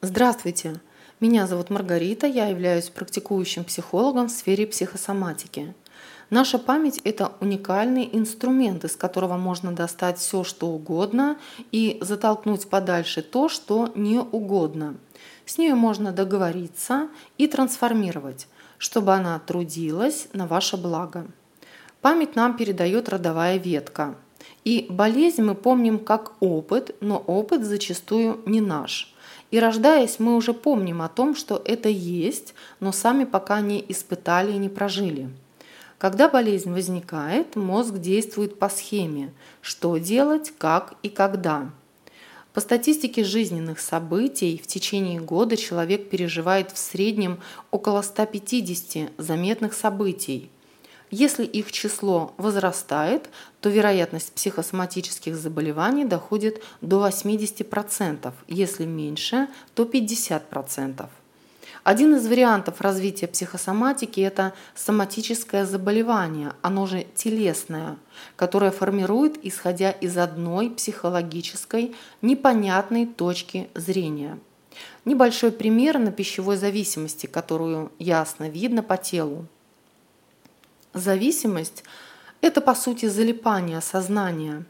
Здравствуйте! Меня зовут Маргарита, я являюсь практикующим психологом в сфере психосоматики. Наша память – это уникальный инструмент, из которого можно достать все, что угодно, и затолкнуть подальше то, что не угодно. С ней можно договориться и трансформировать, чтобы она трудилась на ваше благо. Память нам передает родовая ветка. И болезнь мы помним как опыт, но опыт зачастую не наш – и рождаясь, мы уже помним о том, что это есть, но сами пока не испытали и не прожили. Когда болезнь возникает, мозг действует по схеме «что делать, как и когда». По статистике жизненных событий в течение года человек переживает в среднем около 150 заметных событий – если их число возрастает, то вероятность психосоматических заболеваний доходит до 80%, если меньше, то 50%. Один из вариантов развития психосоматики – это соматическое заболевание, оно же телесное, которое формирует, исходя из одной психологической непонятной точки зрения. Небольшой пример на пищевой зависимости, которую ясно видно по телу. Зависимость – это, по сути, залипание сознания.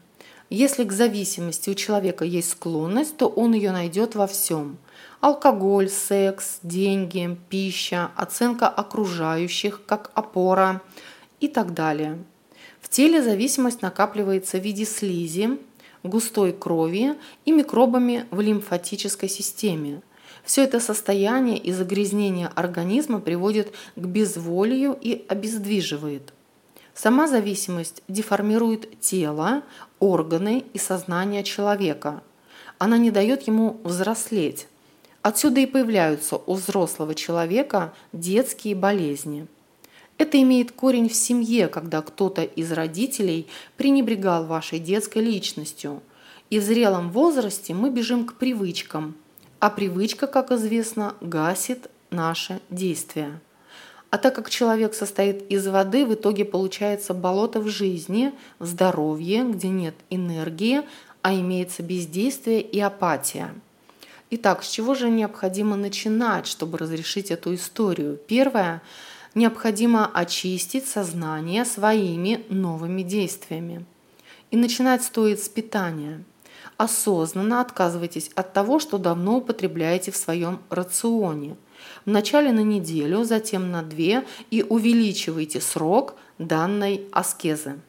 Если к зависимости у человека есть склонность, то он ее найдет во всем. Алкоголь, секс, деньги, пища, оценка окружающих как опора и так далее. В теле зависимость накапливается в виде слизи, густой крови и микробами в лимфатической системе. Все это состояние и загрязнение организма приводит к безволию и обездвиживает. Сама зависимость деформирует тело, органы и сознание человека. Она не дает ему взрослеть. Отсюда и появляются у взрослого человека детские болезни. Это имеет корень в семье, когда кто-то из родителей пренебрегал вашей детской личностью. И в зрелом возрасте мы бежим к привычкам – а привычка, как известно, гасит наше действие. А так как человек состоит из воды, в итоге получается болото в жизни, в здоровье, где нет энергии, а имеется бездействие и апатия. Итак, с чего же необходимо начинать, чтобы разрешить эту историю? Первое. Необходимо очистить сознание своими новыми действиями. И начинать стоит с питания – осознанно отказывайтесь от того, что давно употребляете в своем рационе. Вначале на неделю, затем на две и увеличивайте срок данной аскезы.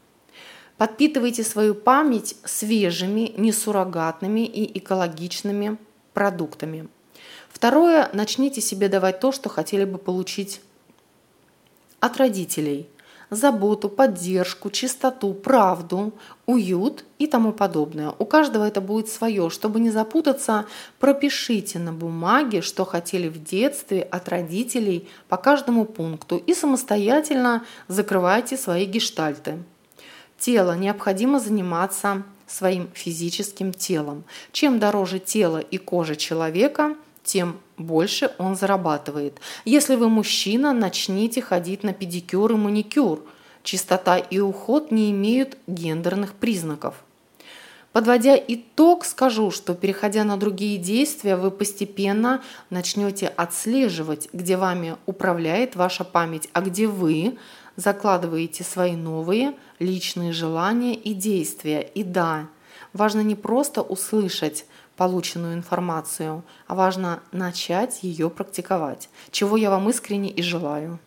Подпитывайте свою память свежими, несуррогатными и экологичными продуктами. Второе, начните себе давать то, что хотели бы получить от родителей – заботу, поддержку, чистоту, правду, уют и тому подобное. У каждого это будет свое. Чтобы не запутаться, пропишите на бумаге, что хотели в детстве от родителей по каждому пункту и самостоятельно закрывайте свои гештальты. Тело. Необходимо заниматься своим физическим телом. Чем дороже тело и кожа человека – тем больше он зарабатывает. Если вы мужчина, начните ходить на педикюр и маникюр. Чистота и уход не имеют гендерных признаков. Подводя итог, скажу, что переходя на другие действия, вы постепенно начнете отслеживать, где вами управляет ваша память, а где вы закладываете свои новые личные желания и действия. И да, важно не просто услышать, полученную информацию, а важно начать ее практиковать, чего я вам искренне и желаю.